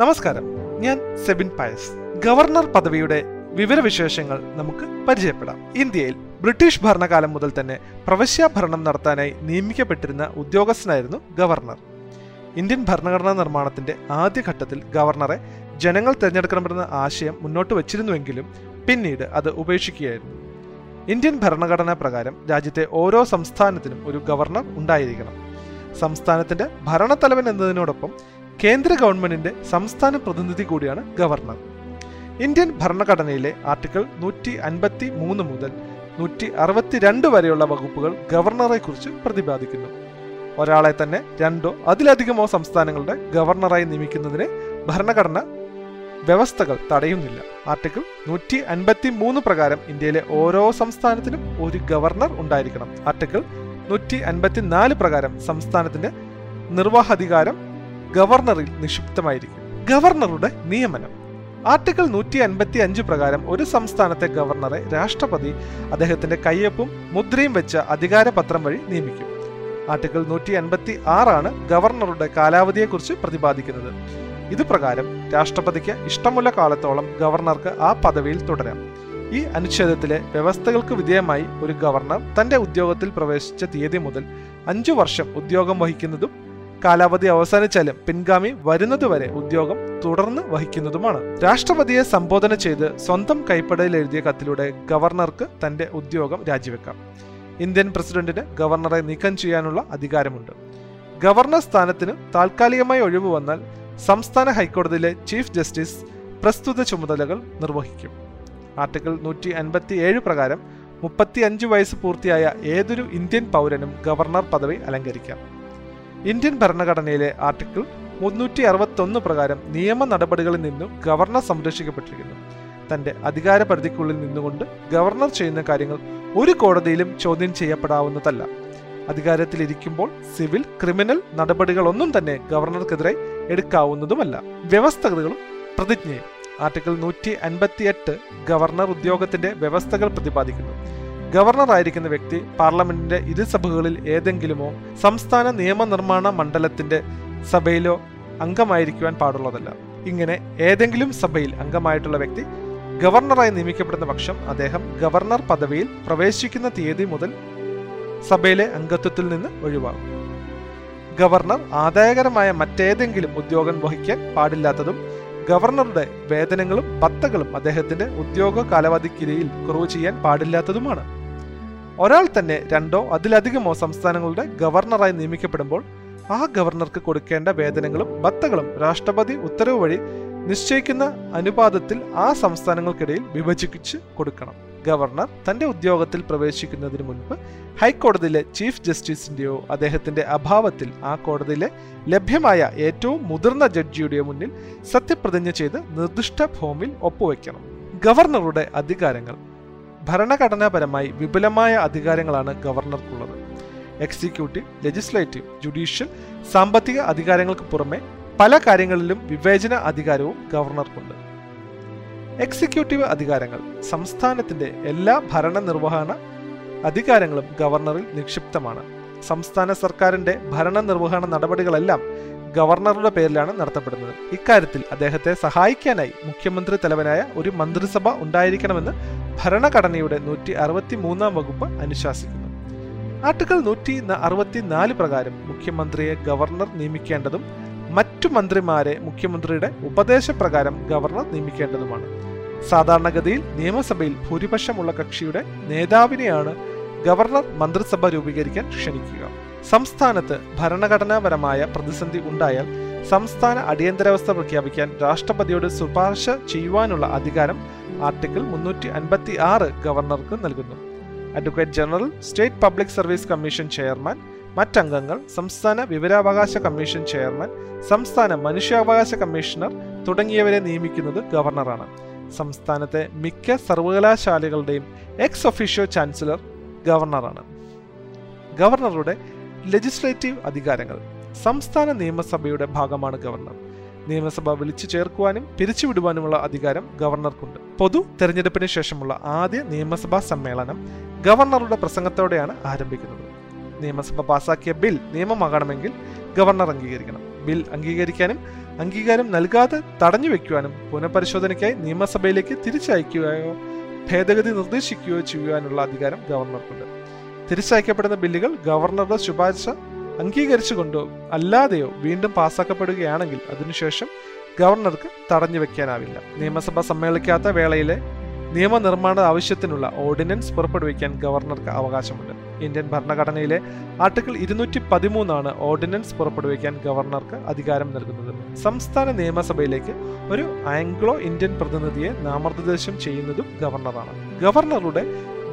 നമസ്കാരം. ഞാൻ സെബിൻ പയസ്. ഗവർണർ പദവിയുടെ വിവരവിശേഷങ്ങൾ നമുക്ക് പരിചയപ്പെടാം. ഇന്ത്യയിൽ ബ്രിട്ടീഷ് ഭരണകാലം മുതൽ തന്നെ പ്രവശ്യ ഭരണം നടത്താനായി നിയമിക്കപ്പെട്ടിരുന്ന ഉദ്യോഗസ്ഥനായിരുന്നു ഗവർണർ. ഇന്ത്യൻ ഭരണഘടനാ നിർമ്മാണത്തിന്റെ ആദ്യഘട്ടത്തിൽ ഗവർണറെ ജനങ്ങൾ തിരഞ്ഞെടുക്കണമെന്ന ആശയം മുന്നോട്ട് വച്ചിരുന്നുവെങ്കിലും പിന്നീട് അത് ഉപേക്ഷിക്കുകയായിരുന്നു. ഇന്ത്യൻ ഭരണഘടനാ പ്രകാരം രാജ്യത്തെ ഓരോ സംസ്ഥാനത്തിനും ഒരു ഗവർണർ ഉണ്ടായിരിക്കണം. സംസ്ഥാനത്തിന്റെ ഭരണത്തലവൻ എന്നതിനോടൊപ്പം കേന്ദ്ര ഗവൺമെന്റിന്റെ സംസ്ഥാന പ്രതിനിധി കൂടിയാണ് ഗവർണർ. ഇന്ത്യൻ ഭരണഘടനയിലെ ആർട്ടിക്കിൾ നൂറ്റി അൻപത്തി മൂന്ന് മുതൽ നൂറ്റി അറുപത്തിരണ്ട് വരെയുള്ള വകുപ്പുകൾ ഗവർണറെ കുറിച്ച് പ്രതിപാദിക്കുന്നു. ഒരാളെ തന്നെ രണ്ടോ അതിലധികമോ സംസ്ഥാനങ്ങളുടെ ഗവർണറായി നിയമിക്കുന്നതിനെ ഭരണഘടന വ്യവസ്ഥകൾ തടയുന്നില്ല. ആർട്ടിക്കിൾ നൂറ്റി അൻപത്തി മൂന്ന് പ്രകാരം ഇന്ത്യയിലെ ഓരോ സംസ്ഥാനത്തിനും ഒരു ഗവർണർ ഉണ്ടായിരിക്കണം. ആർട്ടിക്കിൾ നൂറ്റി അൻപത്തിനാല് പ്രകാരം സംസ്ഥാനത്തിന്റെ നിർവാഹാധികാരം ഗവർണറിൽ നിക്ഷിപ്തമായിരിക്കും. ഗവർണറുടെ നിയമനം. ആർട്ടിക്കിൾ നൂറ്റി അൻപത്തി അഞ്ച് പ്രകാരം ഒരു സംസ്ഥാനത്തെ ഗവർണറെ രാഷ്ട്രപതി അദ്ദേഹത്തിന്റെ കയ്യൊപ്പും മുദ്രയും വെച്ച അധികാരപത്രം വഴി നിയമിക്കും. ആർട്ടിക്കിൾ നൂറ്റി അൻപത്തി ആറാണ് ഗവർണറുടെ കാലാവധിയെക്കുറിച്ച് പ്രതിപാദിക്കുന്നത്. ഇത് പ്രകാരം രാഷ്ട്രപതിക്ക് ഇഷ്ടമുള്ള കാലത്തോളം ഗവർണർക്ക് ആ പദവിയിൽ തുടരാം. ഈ അനുച്ഛേദത്തിലെ വ്യവസ്ഥകൾക്ക് വിധേയമായി ഒരു ഗവർണർ തന്റെ ഉദ്യോഗത്തിൽ പ്രവേശിച്ച തീയതി മുതൽ അഞ്ചു വർഷം ഉദ്യോഗം വഹിക്കുന്നതും കാലാവധി അവസാനിച്ചാലും പിൻഗാമി വരുന്നതുവരെ ഉദ്യോഗം തുടർന്ന് വഹിക്കുന്നതുമാണ്. രാഷ്ട്രപതിയെ സംബോധന ചെയ്ത് സ്വന്തം കൈപ്പടയിൽ എഴുതിയ കത്തിലൂടെ ഗവർണർക്ക് തന്റെ ഉദ്യോഗം രാജിവെക്കാം. ഇന്ത്യൻ പ്രസിഡന്റിന് ഗവർണറെ നീക്കം ചെയ്യാനുള്ള അധികാരമുണ്ട്. ഗവർണർ സ്ഥാനത്തിന് താൽക്കാലികമായി ഒഴിവ് വന്നാൽ സംസ്ഥാന ഹൈക്കോടതിയിലെ ചീഫ് ജസ്റ്റിസ് പ്രസ്തുത ചുമതലകൾ നിർവഹിക്കും. ആർട്ടിക്കിൾ നൂറ്റി അൻപത്തി ഏഴ് പ്രകാരം മുപ്പത്തിയഞ്ച് വയസ്സ് പൂർത്തിയായ ഏതൊരു ഇന്ത്യൻ പൗരനും ഗവർണർ പദവി അലങ്കരിക്കാം. ഇന്ത്യൻ ഭരണഘടനയിലെ ആർട്ടിക്കിൾ മുന്നൂറ്റി അറുപത്തൊന്ന് പ്രകാരം നിയമ നടപടികളിൽ നിന്നും ഗവർണർ സംരക്ഷിക്കപ്പെട്ടിരിക്കുന്നു. തന്റെ അധികാര പരിധിക്കുള്ളിൽ നിന്നുകൊണ്ട് ഗവർണർ ചെയ്യുന്ന കാര്യങ്ങൾ ഒരു കോടതിയിലും ചോദ്യം ചെയ്യപ്പെടാവുന്നതല്ല. അധികാരത്തിലിരിക്കുമ്പോൾ സിവിൽ ക്രിമിനൽ നടപടികളൊന്നും തന്നെ ഗവർണർക്കെതിരെ എടുക്കാവുന്നതുമല്ല. വ്യവസ്ഥകളും പ്രതിജ്ഞയും. ആർട്ടിക്കിൾ നൂറ്റി അൻപത്തിയെട്ട് ഗവർണർ ഉദ്യോഗത്തിന്റെ വ്യവസ്ഥകൾ പ്രതിപാദിക്കുന്നു. ഗവർണർ ആയിരിക്കുന്ന വ്യക്തി പാർലമെന്റിന്റെ ഇരുസഭകളിൽ ഏതെങ്കിലുമോ സംസ്ഥാന നിയമനിർമ്മാണ മണ്ഡലത്തിന്റെ സഭയിലോ അംഗമായിരിക്കുവാൻ പാടുള്ളതല്ല. ഇങ്ങനെ ഏതെങ്കിലും സഭയിൽ അംഗമായിട്ടുള്ള വ്യക്തി ഗവർണറായി നിയമിക്കപ്പെടുന്ന പക്ഷം അദ്ദേഹം ഗവർണർ പദവിയിൽ പ്രവേശിക്കുന്ന തീയതി മുതൽ സഭയിലെ അംഗത്വത്തിൽ നിന്ന് ഒഴിവാകും. ഗവർണർ ആദായകരമായ മറ്റേതെങ്കിലും ഉദ്യോഗം വഹിക്കാൻ പാടില്ലാത്തതും ഗവർണറുടെ വേതനങ്ങളും പത്തകളും അദ്ദേഹത്തിന്റെ ഉദ്യോഗ കാലാവധിക്കിടയിൽ കുറവ് ചെയ്യാൻ പാടില്ലാത്തതുമാണ്. ഒരാൾ തന്നെ രണ്ടോ അതിലധികമോ സംസ്ഥാനങ്ങളുടെ ഗവർണറായി നിയമിക്കപ്പെടുമ്പോൾ ആ ഗവർണർക്ക് കൊടുക്കേണ്ട വേതനങ്ങളും ഭത്തകളും രാഷ്ട്രപതി ഉത്തരവ് വഴി നിശ്ചയിക്കുന്ന അനുപാതത്തിൽ ആ സംസ്ഥാനങ്ങൾക്കിടയിൽ വിഭജിച്ച് കൊടുക്കണം. ഗവർണർ തന്റെ ഉദ്യോഗത്തിൽ പ്രവേശിക്കുന്നതിന് മുൻപ് ഹൈക്കോടതിയിലെ ചീഫ് ജസ്റ്റിസിന്റെയോ അദ്ദേഹത്തിന്റെ അഭാവത്തിൽ ആ കോടതിയിലെ ലഭ്യമായ ഏറ്റവും മുതിർന്ന ജഡ്ജിയുടെയോ മുന്നിൽ സത്യപ്രതിജ്ഞ ചെയ്ത് നിർദ്ദിഷ്ട ഫോമിൽ ഒപ്പുവെക്കണം. ഗവർണറുടെ അധികാരങ്ങൾ ഭരണഘടനാപരമായി വിപുലമായ അധികാരങ്ങളാണ് ഗവർണർക്കുള്ളത്. എക്സിക്യൂട്ടീവ് ലെജിസ്ലേറ്റീവ് ജുഡീഷ്യൽ സാമ്പത്തിക അധികാരങ്ങൾക്ക് പുറമെ പല കാര്യങ്ങളിലും വിവേചന അധികാരവും ഗവർണർക്കുണ്ട്. എക്സിക്യൂട്ടീവ് അധികാരങ്ങൾ സംസ്ഥാനത്തിന്റെ എല്ലാ ഭരണനിർവഹണ അധികാരങ്ങളും ഗവർണറിൽ നിക്ഷിപ്തമാണ്. സംസ്ഥാന സർക്കാരിന്റെ ഭരണനിർവഹണ നടപടികളെല്ലാം ഗവർണറുടെ പേരിലാണ് നടത്തപ്പെടുന്നത്. ഇക്കാര്യത്തിൽ അദ്ദേഹത്തെ സഹായിക്കാനായി മുഖ്യമന്ത്രി തലവനായ ഒരു മന്ത്രിസഭ ഉണ്ടായിരിക്കണമെന്ന് ഭരണഘടനയുടെ നൂറ്റി അറുപത്തി മൂന്നാം വകുപ്പ് അനുശാസിക്കുന്നു. ആർട്ടിക്കിൾ നൂറ്റി അറുപത്തിനാല് പ്രകാരം മുഖ്യമന്ത്രിയെ ഗവർണർ നിയമിക്കേണ്ടതും മറ്റു മന്ത്രിമാരെ മുഖ്യമന്ത്രിയുടെ ഉപദേശപ്രകാരം ഗവർണർ നിയമിക്കേണ്ടതുമാണ്. സാധാരണഗതിയിൽ നിയമസഭയിൽ ഭൂരിപക്ഷമുള്ള കക്ഷിയുടെ നേതാവിനെയാണ് ഗവർണർ മന്ത്രിസഭ രൂപീകരിക്കാൻ ക്ഷണിക്കുക. സംസ്ഥാനത്ത് ഭരണഘടനാപരമായ പ്രതിസന്ധി ഉണ്ടായാൽ സംസ്ഥാന അടിയന്തരാവസ്ഥ പ്രഖ്യാപിക്കാൻ രാഷ്ട്രപതിയോട് ശുപാർശ ചെയ്യുവാനുള്ള അധികാരം ആർട്ടിക്കിൾ മുന്നൂറ്റി അൻപത്തി ആറ് ഗവർണർക്ക് നൽകുന്നു. Advocate general state public service commission chairman മറ്റംഗങ്ങൾ സംസ്ഥാന വിവരാവകാശ കമ്മീഷൻ ചെയർമാൻ സംസ്ഥാന മനുഷ്യാവകാശ കമ്മീഷണർ തുടങ്ങിയവരെ നിയമിക്കുന്നത് ഗവർണറാണ്. സംസ്ഥാനത്തെ മിക്ക സർവകലാശാലകളുടെയും എക്സ് ഒഫീഷ്യോ ചാൻസലർ ഗവർണറാണ്. ഗവർണറുടെ ലെജിസ്ലേറ്റീവ് അധികാരങ്ങൾ. സംസ്ഥാന നിയമസഭയുടെ ഭാഗമാണ് ഗവർണർ. നിയമസഭ വിളിച്ചു ചേർക്കുവാനും പിരിച്ചുവിടുവാനുമുള്ള അധികാരം ഗവർണർക്കുണ്ട്. പൊതു തെരഞ്ഞെടുപ്പിന് ശേഷമുള്ള ആദ്യ നിയമസഭാ സമ്മേളനം ഗവർണറുടെ പ്രസംഗത്തോടെയാണ് ആരംഭിക്കുന്നത്. നിയമസഭ പാസാക്കിയ ബിൽ നിയമമാകണമെങ്കിൽ ഗവർണർ അംഗീകരിക്കണം. ബിൽ അംഗീകരിക്കാനും അംഗീകാരം നൽകാതെ തടഞ്ഞു വെക്കുവാനും പുനഃപരിശോധനയ്ക്കായി നിയമസഭയിലേക്ക് തിരിച്ചയക്കുകയോ ഭേദഗതി നിർദ്ദേശിക്കുകയോ ചെയ്യുവാനുള്ള അധികാരം ഗവർണർക്കുണ്ട്. തിരിച്ചയക്കപ്പെടുന്ന ബില്ലുകൾ ഗവർണറുടെ ശുപാർശ അംഗീകരിച്ചുകൊണ്ടോ അല്ലാതെയോ വീണ്ടും പാസ്സാക്കപ്പെടുകയാണെങ്കിൽ അതിനുശേഷം ഗവർണർക്ക് തടഞ്ഞു വെക്കാനാവില്ല. നിയമസഭ സമ്മേളിക്കാത്ത വേളയിലെ നിയമനിർമ്മാണ ആവശ്യത്തിനുള്ള ഓർഡിനൻസ് പുറപ്പെടുവിക്കാൻ ഗവർണർക്ക് അവകാശമുണ്ട്. ഇന്ത്യൻ ഭരണഘടനയിലെ ആർട്ടിക്കിൾ ഇരുന്നൂറ്റി പതിമൂന്നാണ് ഓർഡിനൻസ് പുറപ്പെടുവിക്കാൻ ഗവർണർക്ക് അധികാരം നൽകുന്നത്. സംസ്ഥാന നിയമസഭയിലേക്ക് ഒരു ആംഗ്ലോ ഇന്ത്യൻ പ്രതിനിധിയെ നാമനിർദ്ദേശം ചെയ്യുന്നതും ഗവർണറാണ്. ഗവർണറുടെ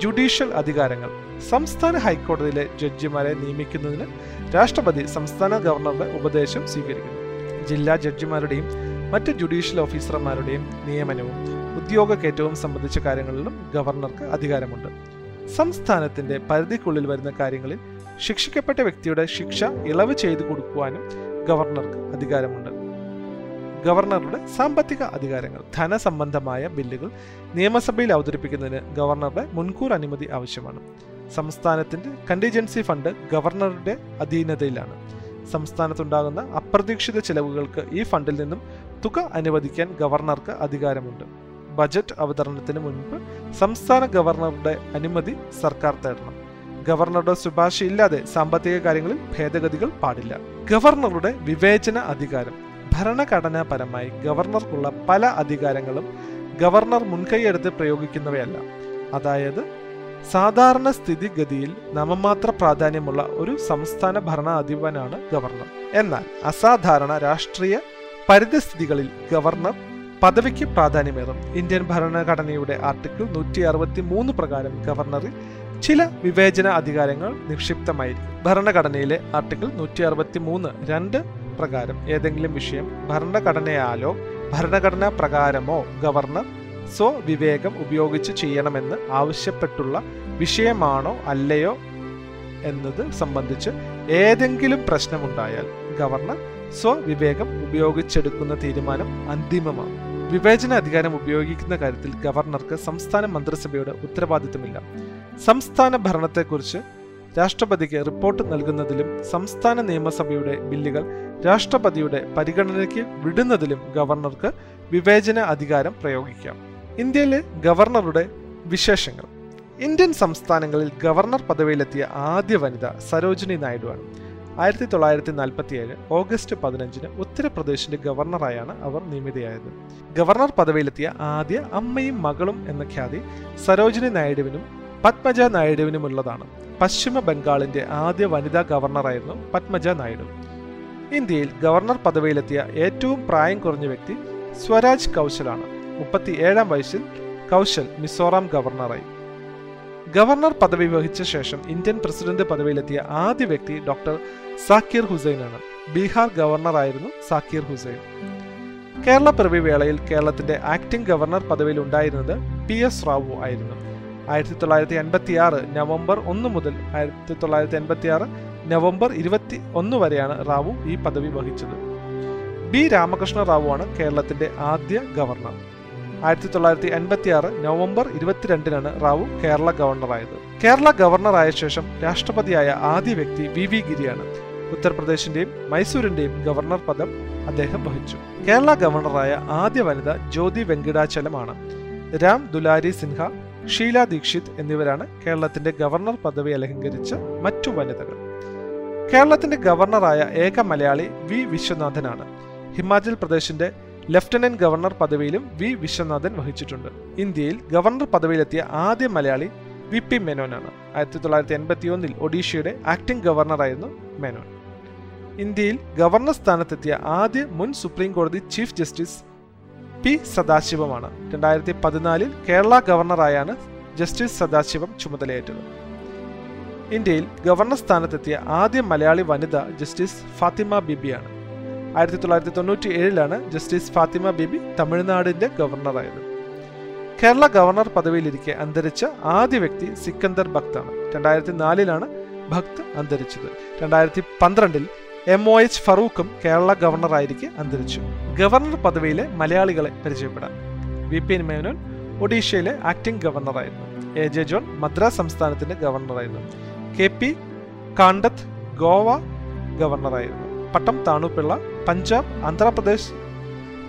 ജുഡീഷ്യൽ അധികാരങ്ങൾ. സംസ്ഥാന ഹൈക്കോടതിയിലെ ജഡ്ജിമാരെ നിയമിക്കുന്നതിന് രാഷ്ട്രപതി സംസ്ഥാന ഗവർണറുടെ ഉപദേശം സ്വീകരിക്കുന്നു. ജില്ലാ ജഡ്ജിമാരുടെയും മറ്റ് ജുഡീഷ്യൽ ഓഫീസർമാരുടെയും നിയമനവും ഉദ്യോഗ കയറ്റവും സംബന്ധിച്ച കാര്യങ്ങളിലും ഗവർണർക്ക് അധികാരമുണ്ട്. സംസ്ഥാനത്തിന്റെ പരിധിക്കുള്ളിൽ വരുന്ന കാര്യങ്ങളിൽ ശിക്ഷിക്കപ്പെട്ട വ്യക്തിയുടെ ശിക്ഷ ഇളവ് ചെയ്തു കൊടുക്കുവാനും ഗവർണർക്ക് അധികാരമുണ്ട്. ഗവർണറുടെ സാമ്പത്തിക അധികാരങ്ങൾ ധനസംബന്ധമായ ബില്ലുകൾ നിയമസഭയിൽ അവതരിപ്പിക്കുന്നതിന് ഗവർണറുടെ മുൻകൂർ അനുമതി ആവശ്യമാണ്. സംസ്ഥാനത്തിന്റെ കണ്ടിജൻസി ഫണ്ട് ഗവർണറുടെ അധീനതയിലാണ്. സംസ്ഥാനത്തുണ്ടാകുന്ന അപ്രതീക്ഷിത ചെലവുകൾക്ക് ഈ ഫണ്ടിൽ നിന്നും തുക അനുവദിക്കാൻ ഗവർണർക്ക് അധികാരമുണ്ട്. ബജറ്റ് അവതരണത്തിന് മുൻപ് സംസ്ഥാന ഗവർണറുടെ അനുമതി സർക്കാർ തേടണം. ഗവർണറുടെ ശുപാർശയില്ലാതെ സാമ്പത്തിക കാര്യങ്ങളിൽ ഭേദഗതികൾ പാടില്ല. ഗവർണറുടെ വിവേചന അധികാരം ഭരണഘടനാപരമായി ഗവർണർക്കുള്ള പല അധികാരങ്ങളും ഗവർണർ മുൻകൈയെടുത്ത് പ്രയോഗിക്കുന്നവയല്ല. അതായത് സാധാരണ സ്ഥിതിഗതിയിൽ നാമമാത്ര പ്രാധാന്യമുള്ള ഒരു സംസ്ഥാന ഭരണാധിപനാണ് ഗവർണർ. എന്നാൽ അസാധാരണ രാഷ്ട്രീയ പരിതസ്ഥിതികളിൽ ഗവർണർ പദവിക്ക് പ്രാധാന്യമേറും. ഇന്ത്യൻ ഭരണഘടനയുടെ ആർട്ടിക്കിൾ നൂറ്റി അറുപത്തി മൂന്ന് പ്രകാരം ഗവർണറിൽ ചില വിവേചന അധികാരങ്ങൾ നിക്ഷിപ്തമായിരിക്കും. ഭരണഘടനയിലെ ആർട്ടിക്കിൾ നൂറ്റി അറുപത്തി മൂന്ന് രണ്ട് പ്രകാരം ഏതെങ്കിലും വിഷയം ഭരണഘടനയാലോ ഭരണഘടനാ പ്രകാരമോ ഗവർണർ സ്വവിവേകം ഉപയോഗിച്ച് ചെയ്യണമെന്ന് ആവശ്യപ്പെട്ടുള്ള വിഷയമാണോ അല്ലയോ എന്നത് സംബന്ധിച്ച് ഏതെങ്കിലും പ്രശ്നമുണ്ടായാൽ ഗവർണർ സ്വവിവേകം ഉപയോഗിച്ചെടുക്കുന്ന തീരുമാനം അന്തിമമാണ്. വിവേചന അധികാരം ഉപയോഗിക്കുന്ന കാര്യത്തിൽ ഗവർണർക്ക് സംസ്ഥാന മന്ത്രിസഭയുടെ ഉത്തരവാദിത്തമില്ല സംസ്ഥാന ഭരണത്തെക്കുറിച്ച് രാഷ്ട്രപതിക്ക് റിപ്പോർട്ട് നൽകുന്നതിലും സംസ്ഥാന നിയമസഭയുടെ ബില്ലുകൾ രാഷ്ട്രപതിയുടെ പരിഗണനയ്ക്ക് വിടുന്നതിലും ഗവർണർക്ക് വിവേചന അധികാരം പ്രയോഗിക്കാം. ഇന്ത്യയിലെ ഗവർണറുടെ വിശേഷങ്ങൾ. ഇന്ത്യൻ സംസ്ഥാനങ്ങളിൽ ഗവർണർ പദവിയിലെത്തിയ ആദ്യ വനിത സരോജിനി നായിഡുവാണ്. ആയിരത്തി തൊള്ളായിരത്തി നാൽപ്പത്തി ഏഴ് ഓഗസ്റ്റ് പതിനഞ്ചിന് ഉത്തർപ്രദേശിന്റെ ഗവർണറായാണ് അവർ നിയമിതയായത്. ഗവർണർ പദവിയിലെത്തിയ ആദ്യ അമ്മയും മകളും എന്ന ഖ്യാതി സരോജിനി നായിഡുവിനും പത്മജ നായിഡുവിനുമുള്ളതാണ്. പശ്ചിമ ബംഗാളിന്റെ ആദ്യ വനിതാ ഗവർണറായിരുന്നു പത്മജ നായിഡു. ഇന്ത്യയിൽ ഗവർണർ പദവിയിലെത്തിയ ഏറ്റവും പ്രായം കുറഞ്ഞ വ്യക്തി സ്വരാജ് കൗശലാണ്. മുപ്പത്തി ഏഴാം വയസ്സിൽ കൗശൽ മിസോറാം ഗവർണറായി. ഗവർണർ പദവി വഹിച്ച ശേഷം ഇന്ത്യൻ പ്രസിഡന്റ് പദവിയിലെത്തിയ ആദ്യ വ്യക്തി ഡോക്ടർ സാക്കിർ ഹുസൈനാണ്. ബീഹാർ ഗവർണറായിരുന്നു സാക്കിർ ഹുസൈൻ. കേരള പിറവി വേളയിൽ കേരളത്തിന്റെ ആക്ടിംഗ് ഗവർണർ പദവിയിൽ ഉണ്ടായിരുന്നത് പി എസ് റാവു ആയിരുന്നു. ആയിരത്തി തൊള്ളായിരത്തി എൺപത്തി ആറ് നവംബർ ഒന്ന് മുതൽ ആയിരത്തി തൊള്ളായിരത്തി എൺപത്തി ആറ് നവംബർ ഇരുപത്തി ഒന്ന് വരെയാണ് റാവു ഈ പദവി വഹിച്ചത്. ബി. രാമകൃഷ്ണ റാവു ആണ് കേരളത്തിന്റെ ആദ്യ ഗവർണർ. ആയിരത്തി തൊള്ളായിരത്തി എൺപത്തി ആറ് നവംബർ ഇരുപത്തിരണ്ടിനാണ് റാവു കേരള ഗവർണറായത്. കേരള ഗവർണറായ ശേഷം രാഷ്ട്രപതിയായ ആദ്യ വ്യക്തി വി. വി. ഗിരിയാണ്. ഉത്തർപ്രദേശിന്റെയും മൈസൂരിന്റെയും ഗവർണർ പദം അദ്ദേഹം വഹിച്ചു. കേരള ഗവർണറായ ആദ്യ വനിത ജ്യോതി വെങ്കിടാചലമാണ്. രാം ദുലാരി സിൻഹ ഷീല ദീക്ഷിത് എന്നിവരാണ് കേരളത്തിന്റെ ഗവർണർ പദവി അലങ്കരിച്ച മറ്റു വനിതകൾ. കേരളത്തിന്റെ ഗവർണറായ ഏക മലയാളി വി വിശ്വനാഥനാണ്. ഹിമാചൽ പ്രദേശിന്റെ ലഫ്റ്റനന്റ് ഗവർണർ പദവിയിലും വി വിശ്വനാഥൻ വഹിച്ചിട്ടുണ്ട്. ഇന്ത്യയിൽ ഗവർണർ പദവിയിലെത്തിയ ആദ്യ മലയാളി വി പി മേനോനാണ്. ആയിരത്തി തൊള്ളായിരത്തി എൺപത്തി ഒന്നിൽ ഒഡീഷയുടെ ആക്ടിംഗ് ഗവർണറായിരുന്നു മേനോൻ. ഇന്ത്യയിൽ ഗവർണർ സ്ഥാനത്തെത്തിയ ആദ്യ മുൻ സുപ്രീം കോടതി ചീഫ് ജസ്റ്റിസ് പി സദാശിവമാണ്. രണ്ടായിരത്തി പതിനാലിൽ കേരള ഗവർണറായാണ് ജസ്റ്റിസ് സദാശിവം ചുമതലയേറ്റത്. ഇന്ത്യയിൽ ഗവർണർ സ്ഥാനത്തെത്തിയ ആദ്യ മലയാളി വനിത ജസ്റ്റിസ് ഫാത്തിമ ബിബിയാണ്. ആയിരത്തി തൊള്ളായിരത്തി തൊണ്ണൂറ്റി ഏഴിലാണ് ജസ്റ്റിസ് ഫാത്തിമ ബിബി തമിഴ്നാടിന്റെ ഗവർണറായത്. കേരള ഗവർണർ പദവിയിലിരിക്കെ അന്തരിച്ച ആദ്യ വ്യക്തി സിക്കന്ദർ ഭക്താണ്. രണ്ടായിരത്തി നാലിലാണ് ഭക്ത് അന്തരിച്ചത്. രണ്ടായിരത്തി പന്ത്രണ്ടിൽ എം ഒ എച്ച് ഫറൂഖും കേരള ഗവർണറായിരിക്കെ അന്തരിച്ചു. ഗവർണർ പദവിയിലെ മലയാളികളെ പരിചയപ്പെടാം. വി പി മേനോൻ ഒഡീഷയിലെ ആക്ടിംഗ് ഗവർണറായിരുന്നു. എ ജെ ജോൺ മദ്രാസ് സംസ്ഥാനത്തിന്റെ ഗവർണറായിരുന്നു. കെ പി കാണ്ടത്ത് ഗോവ ഗവർണറായിരുന്നു. പട്ടം താണുപിള്ള പഞ്ചാബ് ആന്ധ്രാപ്രദേശ്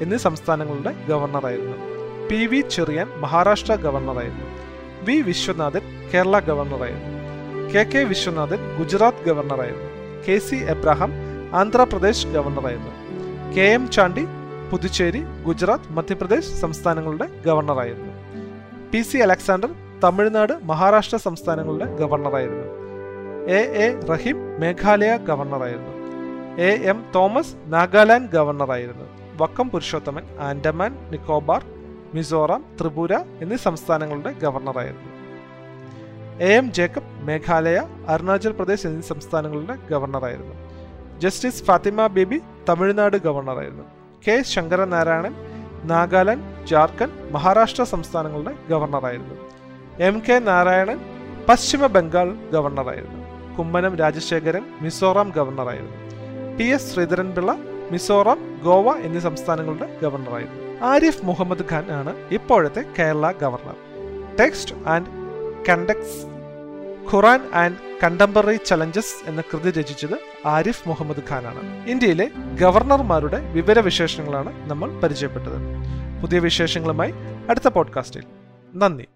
എന്നീ സംസ്ഥാനങ്ങളുടെ ഗവർണറായിരുന്നു. പി വി ചെറിയാൻ മഹാരാഷ്ട്ര ഗവർണറായിരുന്നു. വി വിശ്വനാഥൻ കേരള ഗവർണറായിരുന്നു. കെ കെ വിശ്വനാഥൻ ഗുജറാത്ത് ഗവർണറായിരുന്നു. കെ സി എബ്രാഹാം ആന്ധ്രാപ്രദേശ് ഗവർണറായിരുന്നു. കെ എം ചാണ്ടി പുതുച്ചേരി ഗുജറാത്ത് മധ്യപ്രദേശ് സംസ്ഥാനങ്ങളുടെ ഗവർണറായിരുന്നു. P C Alexander Tamil Nadu Maharashtra സംസ്ഥാനങ്ങളുടെ ഗവർണറായിരുന്നു. എ എ റഹീം മേഘാലയ ഗവർണറായിരുന്നു. എ എം തോമസ് നാഗാലാൻഡ് ഗവർണറായിരുന്നു. വക്കം പുരുഷോത്തമൻ ആൻഡമാൻ നിക്കോബാർ മിസോറാം ത്രിപുര എന്നീ സംസ്ഥാനങ്ങളുടെ ഗവർണറായിരുന്നു. A M Jacob Meghalaya Arunachal Pradesh എന്നീ സംസ്ഥാനങ്ങളുടെ ഗവർണറായിരുന്നു. ജസ്റ്റിസ് ഫാത്തിമ ബേബി തമിഴ്നാട് ഗവർണറായിരുന്നു. കെ ശങ്കരനാരായണൻ നാഗാലാൻഡ് ജാർഖണ്ഡ് മഹാരാഷ്ട്ര സംസ്ഥാനങ്ങളുടെ ഗവർണറായിരുന്നു. എം കെ നാരായണൻ പശ്ചിമ ബംഗാൾ ഗവർണറായിരുന്നു. കുമ്മനം രാജശേഖരൻ മിസോറാം ഗവർണറായിരുന്നു. പി എസ് ശ്രീധരൻപിള്ള മിസോറാം ഗോവ എന്നീ സംസ്ഥാനങ്ങളുടെ ഗവർണറായിരുന്നു. ആരിഫ് മുഹമ്മദ് ഖാൻ ആണ് ഇപ്പോഴത്തെ Kerala governor. Text and contexts Quran and contemporary challenges എന്ന കൃതി രചിച്ചത് ആരിഫ് മുഹമ്മദ് ഖാനാണ്. ഇന്ത്യയിലെ ഗവർണർമാരുടെ വിവരവിശേഷങ്ങളാണ് നമ്മൾ പരിചയപ്പെട്ടത്. പുതിയ വിശേഷങ്ങളുമായി അടുത്ത പോഡ്കാസ്റ്റിൽ. നന്ദി.